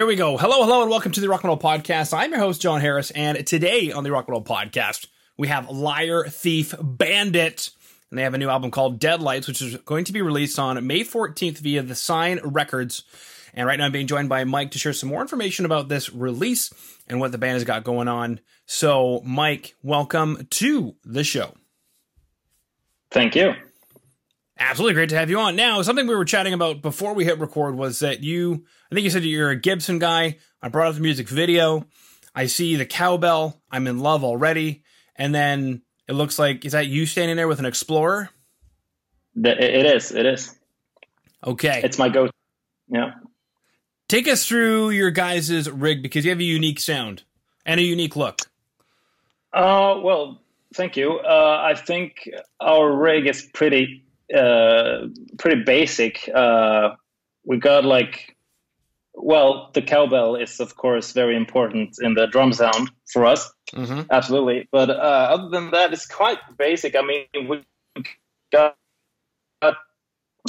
Here we go. Hello, hello, and welcome to the Rock Metal Podcast. I'm your host, Jon Harris, and today on the Rock Metal Podcast, we have Liar, Thief, Bandit, and they have a new album called Deadlights, which is going to be released on May 14th via the Sign Records. And right now, I'm being joined by Mike to share some more information about this release and what the band has got going on. So, Mike, welcome to the show. Thank you. Absolutely great to have you on. Now, something we were chatting about before we hit record was that you, I think you said you're a Gibson guy. I brought up the music video. I see the cowbell. I'm in love already. And then it looks like, is that you standing there with an Explorer? It is. It is. Okay. It's my go. Yeah. Take us through your guys' rig because you have a unique sound and a unique look. Uh, well, thank you. Uh, I think our rig is pretty uh, pretty basic. Uh, we got like, well, the cowbell is of course very important in the drum sound for us, mm-hmm. absolutely. But uh, other than that, it's quite basic. I mean, we got.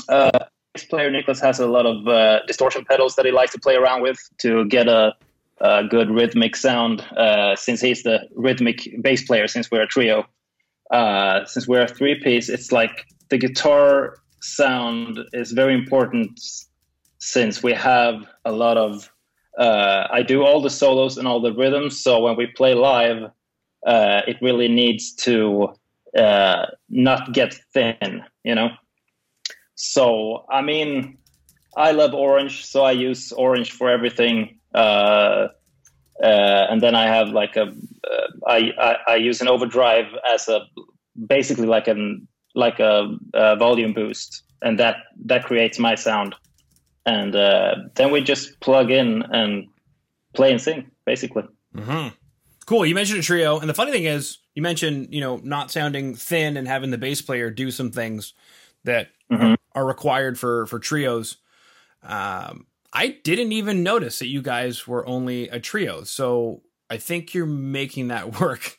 Uh, bass player Niklas has a lot of uh, distortion pedals that he likes to play around with to get a, a good rhythmic sound. Uh, since he's the rhythmic bass player, since we're a trio, uh, since we're a three piece, it's like the guitar sound is very important since we have a lot of uh, I do all the solos and all the rhythms. So when we play live, uh, it really needs to uh, not get thin, you know. So I mean, I love orange, so I use orange for everything. Uh, uh, and then I have like a uh, I, I I use an overdrive as a basically like an like a, a volume boost, and that that creates my sound. And uh, then we just plug in and play and sing, basically. Mm-hmm. Cool. You mentioned a trio, and the funny thing is, you mentioned you know not sounding thin and having the bass player do some things that mm-hmm. are required for for trios. Um, I didn't even notice that you guys were only a trio, so I think you're making that work.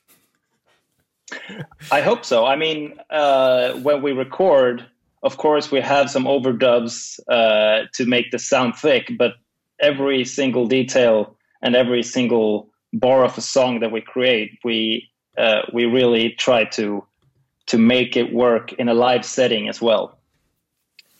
I hope so. I mean, uh, when we record, of course, we have some overdubs uh, to make the sound thick, but every single detail and every single bar of a song that we create, we uh, we really try to to make it work in a live setting as well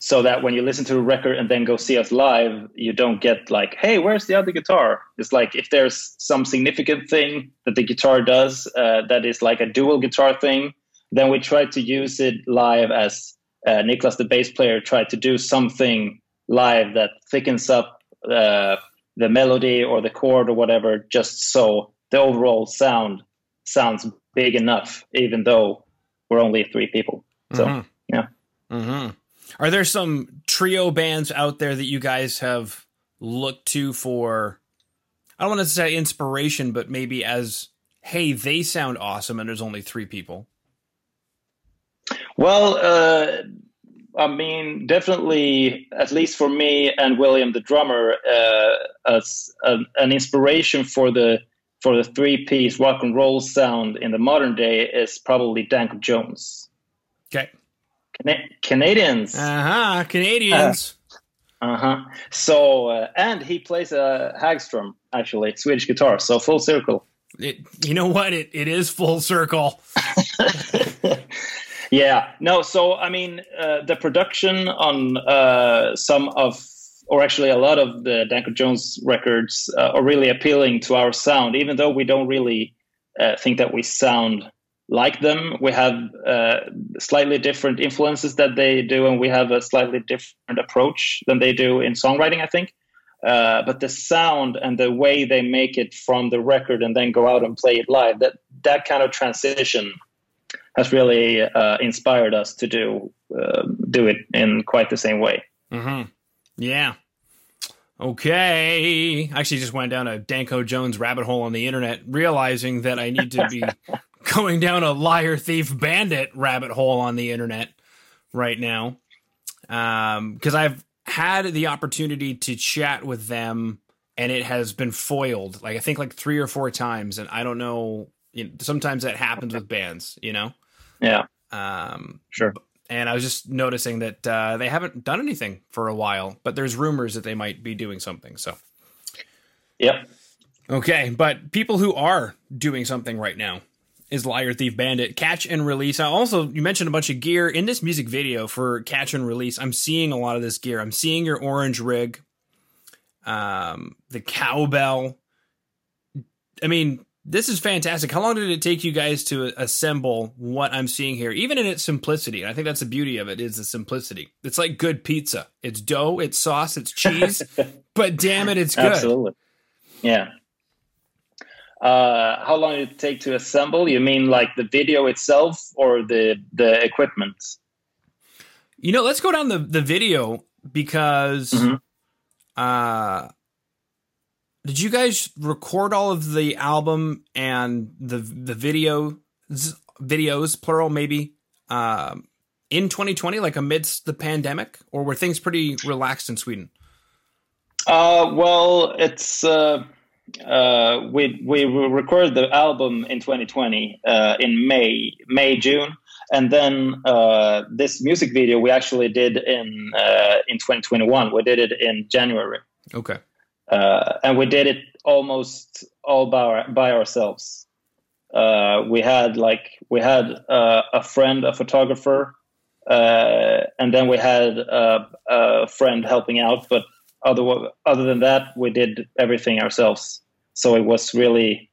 so that when you listen to a record and then go see us live, you don't get like, hey, where's the other guitar? It's like if there's some significant thing that the guitar does uh, that is like a dual guitar thing, then we try to use it live as uh, Niklas, the bass player, tried to do something live that thickens up uh, the melody or the chord or whatever, just so the overall sound sounds big enough, even though we're only three people. So, mm-hmm. yeah. Mm-hmm. Are there some trio bands out there that you guys have looked to for? I don't want to say inspiration, but maybe as hey, they sound awesome, and there's only three people. Well, uh, I mean, definitely, at least for me and William, the drummer, uh, as an, an inspiration for the for the three piece rock and roll sound in the modern day is probably Danko Jones. Okay. Can- Canadians. Uh huh. Canadians. Uh huh. So, uh, and he plays a Hagstrom, actually, Swedish guitar. So, full circle. It, you know what? It, it is full circle. yeah. No, so, I mean, uh, the production on uh, some of, or actually a lot of the Danko Jones records uh, are really appealing to our sound, even though we don't really uh, think that we sound like them. We have uh, slightly different influences that they do, and we have a slightly different approach than they do in songwriting, I think. Uh, but the sound and the way they make it from the record and then go out and play it live, that that kind of transition has really uh, inspired us to do uh, do it in quite the same way. Mm-hmm. Yeah. Okay. I actually just went down a Danko Jones rabbit hole on the internet, realizing that I need to be going down a liar, thief, bandit rabbit hole on the internet right now. Um, because I've had the opportunity to chat with them and it has been foiled like I think like three or four times. And I don't know, you know sometimes that happens with bands, you know? Yeah. Um, sure. And I was just noticing that uh, they haven't done anything for a while, but there's rumors that they might be doing something. So Yep. Okay, but people who are doing something right now is Liar Thief Bandit catch and release. I also you mentioned a bunch of gear in this music video for catch and release. I'm seeing a lot of this gear. I'm seeing your orange rig, um, the cowbell. I mean, this is fantastic. How long did it take you guys to assemble what I'm seeing here, even in its simplicity? and I think that's the beauty of it is the simplicity. It's like good pizza. It's dough, it's sauce, it's cheese, but damn it, it's good. Absolutely. Yeah. Uh, how long did it take to assemble? You mean like the video itself or the the equipment? You know, let's go down the the video because mm-hmm. uh did you guys record all of the album and the the video videos plural maybe um, in 2020 like amidst the pandemic or were things pretty relaxed in Sweden? Uh well, it's uh uh, we we recorded the album in 2020 uh, in May May June, and then uh, this music video we actually did in uh, in 2021. We did it in January. Okay, uh, and we did it almost all by by ourselves. Uh, we had like we had a friend, a photographer, and then we had a, a friend helping out, but other other than that, we did everything ourselves. So it was really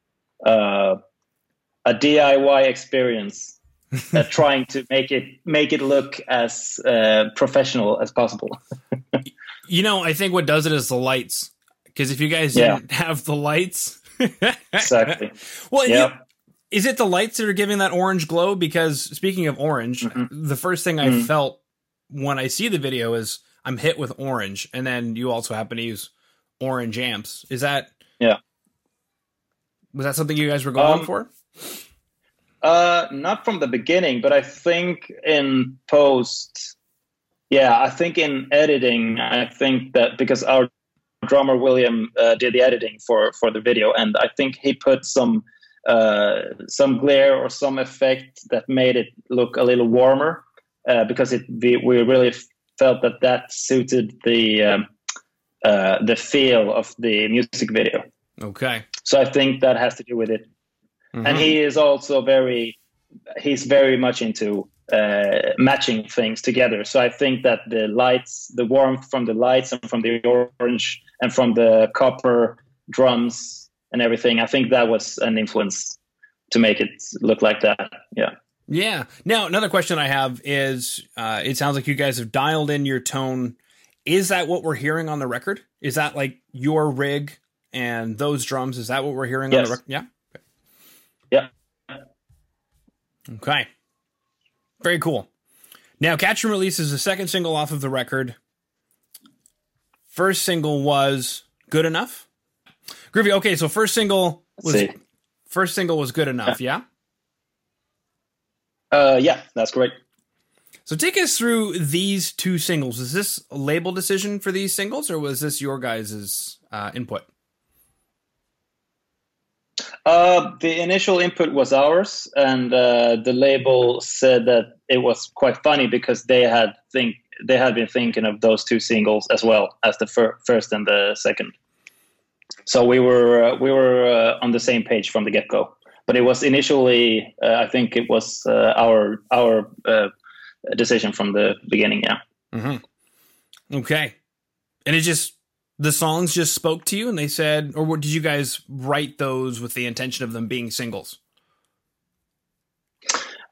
uh, a DIY experience, uh, trying to make it make it look as uh, professional as possible. you know, I think what does it is the lights. Because if you guys yeah. didn't have the lights, exactly. Well, yep. you, is it the lights that are giving that orange glow? Because speaking of orange, mm-hmm. the first thing I mm-hmm. felt when I see the video is I'm hit with orange, and then you also happen to use orange amps. Is that yeah? Was that something you guys were going um, for? Uh, not from the beginning, but I think in post, yeah, I think in editing, I think that because our drummer William uh, did the editing for for the video, and I think he put some uh, some glare or some effect that made it look a little warmer uh, because it we, we really felt that that suited the um, uh, the feel of the music video. Okay. So I think that has to do with it. Mm-hmm. And he is also very, he's very much into uh, matching things together. So I think that the lights, the warmth from the lights and from the orange and from the copper drums and everything, I think that was an influence to make it look like that. Yeah. Yeah. Now, another question I have is uh, it sounds like you guys have dialed in your tone. Is that what we're hearing on the record? Is that like your rig and those drums. Is that what we're hearing yes. on the record? Yeah. Okay. Yeah. Okay. Very cool. Now, Catch and Release is the second single off of the record. First single was Good Enough. Groovy. Okay, so first single was first single was Good Enough. Yeah. Uh, yeah, that's correct. So take us through these two singles. Is this a label decision for these singles, or was this your guys' uh, input? Uh, the initial input was ours, and uh, the label said that it was quite funny because they had think they had been thinking of those two singles as well as the fir- first and the second. So we were uh, we were uh, on the same page from the get go. But it was initially, uh, I think it was uh, our our decision from the beginning. Yeah. Mm-hmm. Okay, and it just the songs just spoke to you and they said or did you guys write those with the intention of them being singles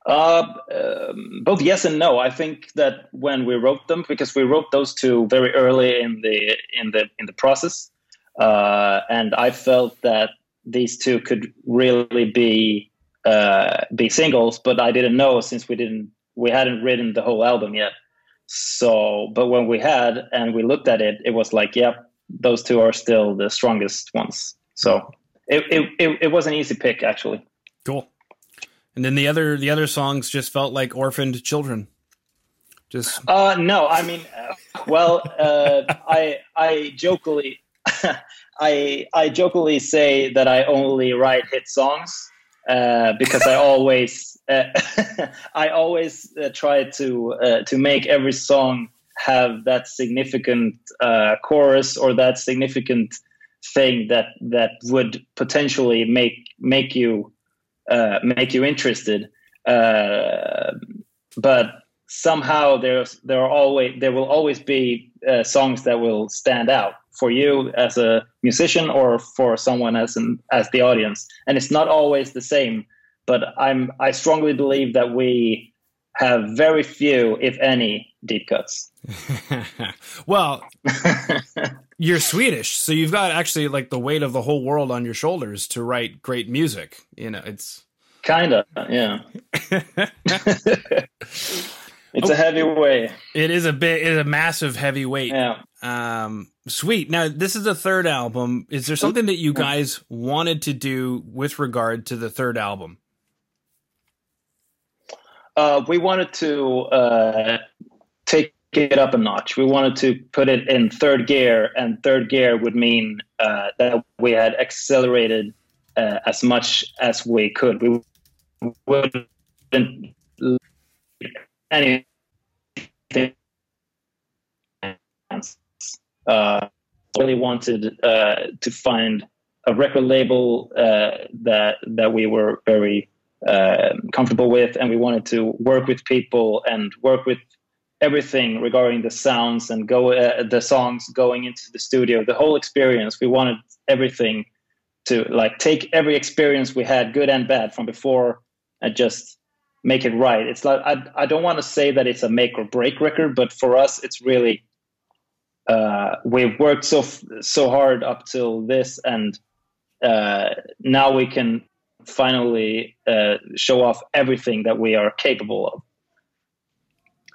uh, um, both yes and no. I think that when we wrote them, because we wrote those two very early in the in the in the process, uh, and I felt that these two could really be uh, be singles, but I didn't know since we didn't we hadn't written the whole album yet. So, but when we had and we looked at it, it was like, yep, those two are still the strongest ones. So it, it, it, it was an easy pick actually. Cool. And then the other the other songs just felt like orphaned children. Just uh no, I mean uh, well uh I I jokingly I I jokingly say that I only write hit songs uh, because I always uh, I always uh, try to uh, to make every song have that significant uh, chorus or that significant thing that that would potentially make make you uh, make you interested. Uh, but somehow there's there are always there will always be uh, songs that will stand out for you as a musician or for someone as an as the audience, and it's not always the same. But I'm I strongly believe that we have very few, if any, deep cuts. well, you're Swedish, so you've got actually like the weight of the whole world on your shoulders to write great music. You know, it's kind of yeah. it's oh, a heavy weight. It is a bit. It is a massive heavy weight. Yeah. Um. Sweet. Now this is the third album. Is there something that you guys wanted to do with regard to the third album? Uh, we wanted to uh, take it up a notch. We wanted to put it in third gear, and third gear would mean uh, that we had accelerated uh, as much as we could. We wouldn't anything. Uh, really wanted uh, to find a record label uh, that that we were very uh, comfortable with, and we wanted to work with people and work with everything regarding the sounds and go uh, the songs going into the studio the whole experience we wanted everything to like take every experience we had good and bad from before and just make it right it's like i, I don't want to say that it's a make or break record but for us it's really uh, we've worked so so hard up till this and uh, now we can finally uh, show off everything that we are capable of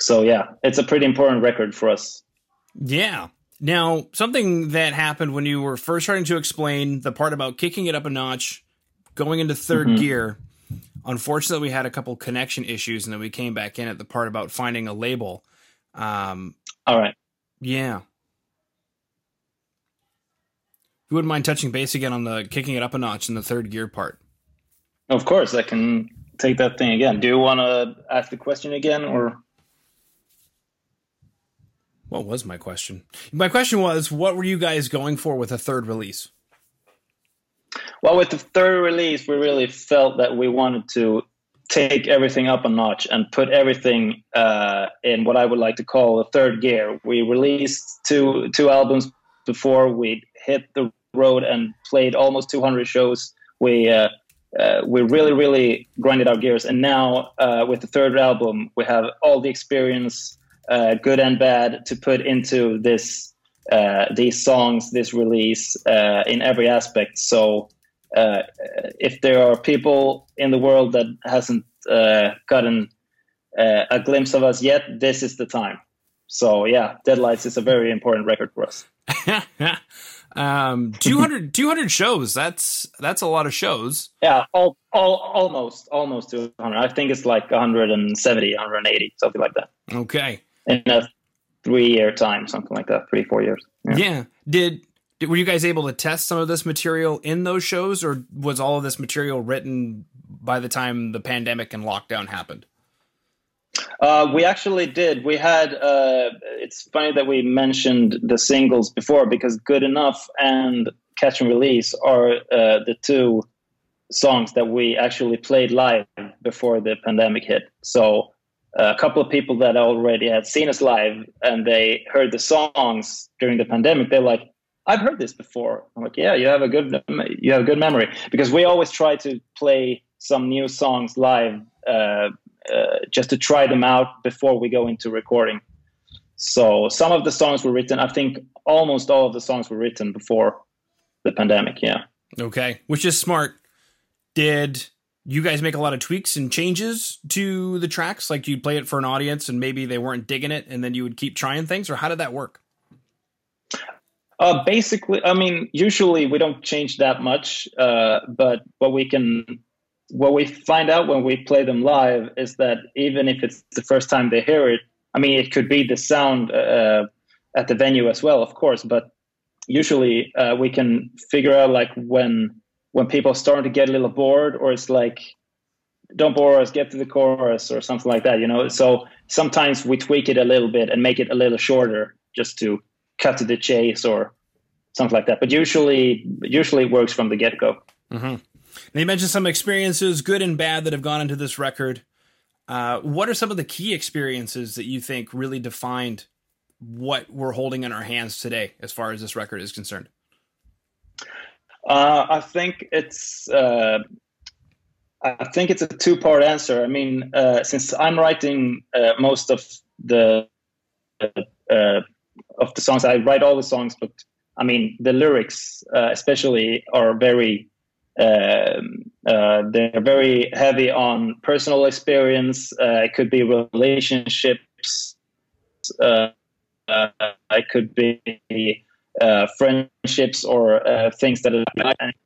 so yeah, it's a pretty important record for us. Yeah. Now, something that happened when you were first starting to explain the part about kicking it up a notch, going into 3rd mm-hmm. gear. Unfortunately, we had a couple connection issues, and then we came back in at the part about finding a label. Um, All right. Yeah. If you wouldn't mind touching base again on the kicking it up a notch in the third gear part. Of course, I can take that thing again. Do you want to ask the question again, or? What was my question? My question was, what were you guys going for with a third release? Well, with the third release, we really felt that we wanted to take everything up a notch and put everything uh, in what I would like to call a third gear. We released two two albums before we hit the road and played almost 200 shows. We uh, uh, we really really grinded our gears, and now uh, with the third album, we have all the experience uh, good and bad, to put into this uh, these songs, this release in every aspect. So uh, if there are people in the world that hasn't uh, gotten uh, a glimpse of us yet, this is the time. So yeah, Deadlights is a very important record for us. um 200, 200 shows that's that's a lot of shows yeah all, all almost almost 200 i think it's like 170 180 something like that okay in a three year time, something like that, three four years. Yeah. yeah. Did, did were you guys able to test some of this material in those shows, or was all of this material written by the time the pandemic and lockdown happened? Uh, we actually did. We had. Uh, it's funny that we mentioned the singles before because "Good Enough" and "Catch and Release" are uh, the two songs that we actually played live before the pandemic hit. So a couple of people that already had seen us live and they heard the songs during the pandemic they're like i've heard this before. I'm like yeah you have a good you have a good memory. Because we always try to play some new songs live uh, uh, just to try them out before we go into recording. So some of the songs were written i think almost all of the songs were written before the pandemic yeah. Okay which is smart. Did you guys make a lot of tweaks and changes to the tracks? Like you'd play it for an audience and maybe they weren't digging it and then you would keep trying things? Or how did that work uh, basically i mean usually we don't change that much uh, but what we can what we find out when we play them live is that even if it's the first time they hear it i mean it could be the sound uh, at the venue as well of course but usually uh, we can figure out like when when people are starting to get a little bored or it's like don't bore us get to the chorus or something like that you know? So sometimes we tweak it a little bit and make it a little shorter just to cut to the chase or something like that. But usually, usually it works from the get go. Mm-hmm. you mentioned some experiences, good and bad, that have gone into this record. Uh, what are some of the key experiences that you think really defined what we're holding in our hands today, as far as this record is concerned? Uh, I think it's uh, I think it's a two part answer. I mean, uh, since I'm writing uh, most of the uh, of the songs, I write all the songs, but I mean the lyrics, uh, especially, are very um, they're very heavy on personal experience. it could be relationships. it could be uh, friendships or uh, things that,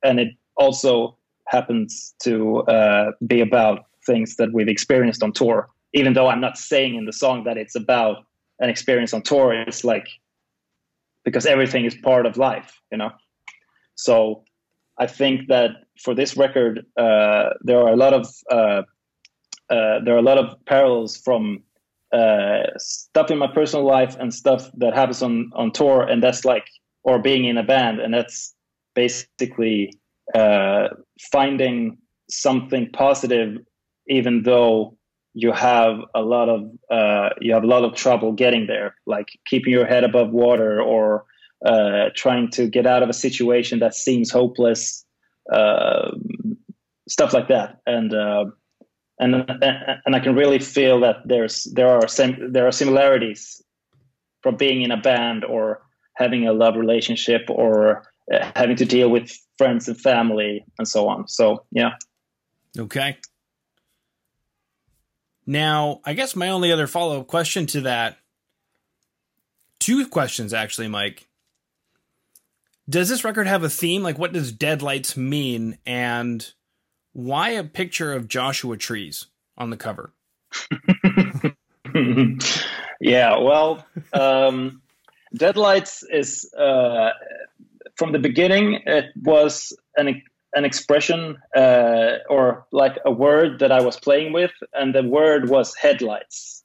and it also happens to uh, be about things that we've experienced on tour. Even though I'm not saying in the song that it's about an experience on tour, it's like because everything is part of life, you know. So I think that for this record, uh, there are a lot of uh, uh, there are a lot of parallels from uh, stuff in my personal life and stuff that happens on on tour, and that's like or being in a band, and that's basically uh, finding something positive, even though you have a lot of uh, you have a lot of trouble getting there, like keeping your head above water or uh, trying to get out of a situation that seems hopeless, uh, stuff like that, and uh, and and I can really feel that there's there are sim- there are similarities from being in a band or having a love relationship or uh, having to deal with friends and family and so on. So yeah. Okay. Now, I guess my only other follow up question to that, two questions actually, Mike. Does this record have a theme? Like, what does Deadlights mean? And why a picture of Joshua trees on the cover? yeah, well, um, Deadlights is uh, from the beginning. It was an an expression uh, or like a word that I was playing with, and the word was headlights.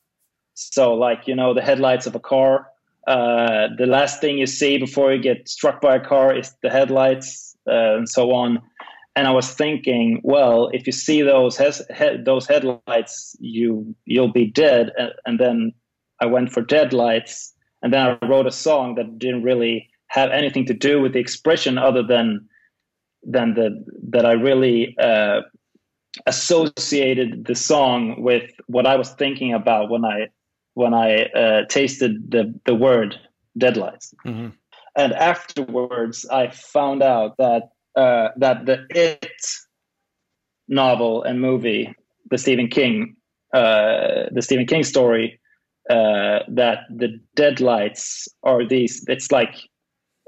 So, like you know, the headlights of a car. Uh, the last thing you see before you get struck by a car is the headlights, uh, and so on and I was thinking, well, if you see those he- those headlights, you you'll be dead. And, and, then I went for deadlights, and then I wrote a song that didn't really have anything to do with the expression, other than than the that I really uh, associated the song with what I was thinking about when I when I uh, tasted the the word deadlights. Mm-hmm. And afterwards, I found out that uh, that the It novel and movie, the Stephen King, uh, the Stephen King story, uh, that the deadlights are these. It's like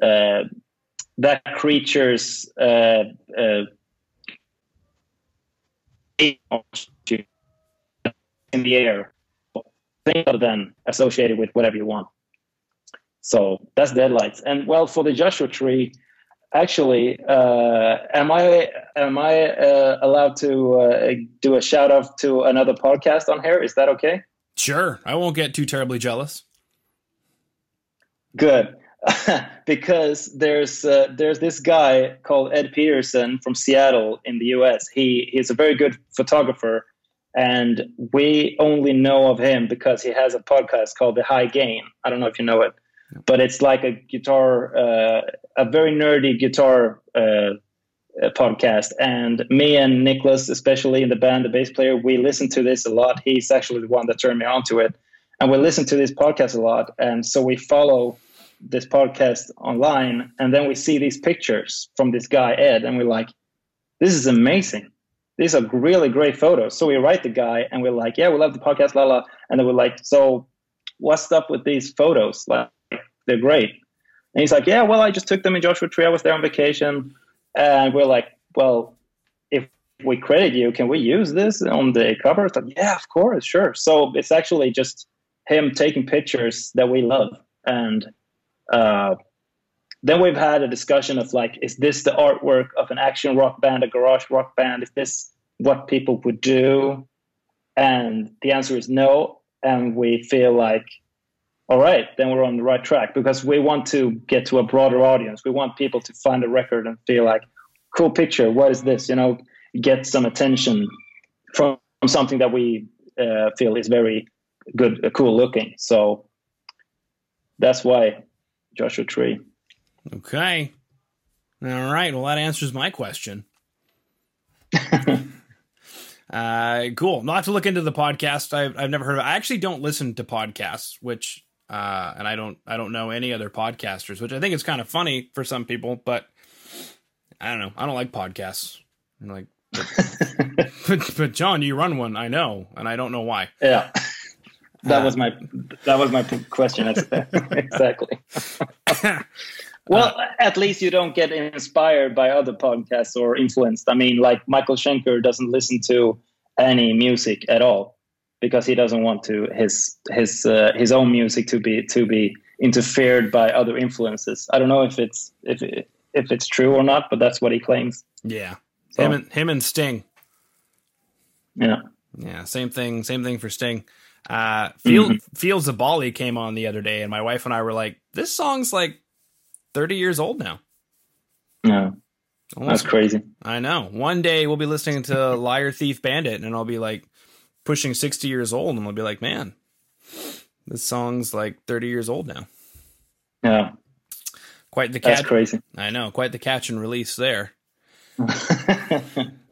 uh, that creature's uh, uh, in the air, other than associated with whatever you want. So that's deadlights. And well, for the Joshua Tree, actually, uh, am I am I uh, allowed to uh, do a shout out to another podcast on here? Is that okay? Sure, I won't get too terribly jealous. Good, because there's uh, there's this guy called Ed Peterson from Seattle in the U.S. He he's a very good photographer, and we only know of him because he has a podcast called The High Gain. I don't know if you know it but it's like a guitar, uh, a very nerdy guitar uh, podcast. And me and Niklas, especially in the band, the bass player, we listen to this a lot. He's actually the one that turned me on to it, and we listen to this podcast a lot. And so we follow this podcast online, and then we see these pictures from this guy Ed, and we're like, "This is amazing." These are really great photos. So we write the guy and we're like, yeah, we love the podcast, la la. And then we're like, so what's up with these photos? Like, they're great. And he's like, yeah, well, I just took them in Joshua Tree. I was there on vacation. And we're like, well, if we credit you, can we use this on the cover? It's like, yeah, of course, sure. So it's actually just him taking pictures that we love. And uh, then we've had a discussion of like, is this the artwork of an action rock band, a garage rock band? Is this what people would do? And the answer is no. And we feel like all right, then we're on the right track because we want to get to a broader audience. We want people to find a record and feel like, cool picture. What is this? You know, get some attention from, from something that we uh, feel is very good, uh, cool looking. So that's why Joshua Tree. Okay. All right. Well, that answers my question. uh, cool. I'll have to look into the podcast. I've, I've never heard of it. I actually don't listen to podcasts, which, uh, and I don't, I don't know any other podcasters, which I think is kind of funny for some people, but I don't know. I don't like podcasts. I'm like, but, but, but Jon, you run one. I know, and I don't know why. Yeah. That uh, was my that was my question exactly. well, uh, at least you don't get inspired by other podcasts or influenced. I mean, like Michael Schenker doesn't listen to any music at all because he doesn't want to his his uh, his own music to be to be interfered by other influences. I don't know if it's if it, if it's true or not, but that's what he claims. Yeah, so. him and him and Sting. Yeah, yeah, same thing. Same thing for Sting. Uh, Field, mm-hmm. Fields of Bali came on the other day, and my wife and I were like, "This song's like thirty years old now." No, Almost, that's crazy. I know. One day we'll be listening to Liar Thief Bandit, and I'll be like pushing sixty years old, and I'll be like, "Man, this song's like thirty years old now." Yeah, quite the catch. That's crazy. I know, quite the catch and release there.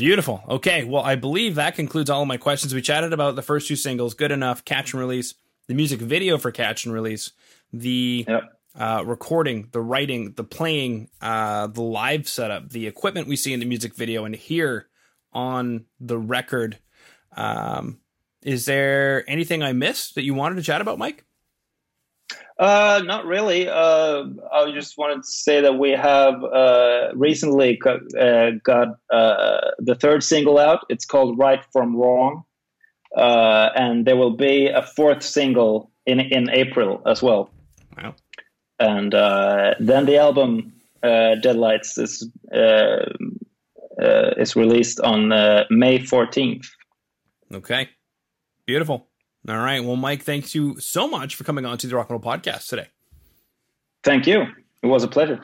Beautiful. Okay. Well, I believe that concludes all of my questions. We chatted about the first two singles, Good Enough, Catch and Release, the music video for Catch and Release, the yep. uh, recording, the writing, the playing, uh, the live setup, the equipment we see in the music video and hear on the record. Um, is there anything I missed that you wanted to chat about, Mike? Uh, not really. Uh, I just wanted to say that we have uh, recently got, uh, got uh, the third single out. It's called "Right from Wrong," uh, and there will be a fourth single in in April as well. Wow! And then the album "Deadlights" is is released on May fourteenth. Okay, beautiful. All right. Well, Mike, thanks you so much for coming on to the Rock Metal Podcast today. Thank you. It was a pleasure.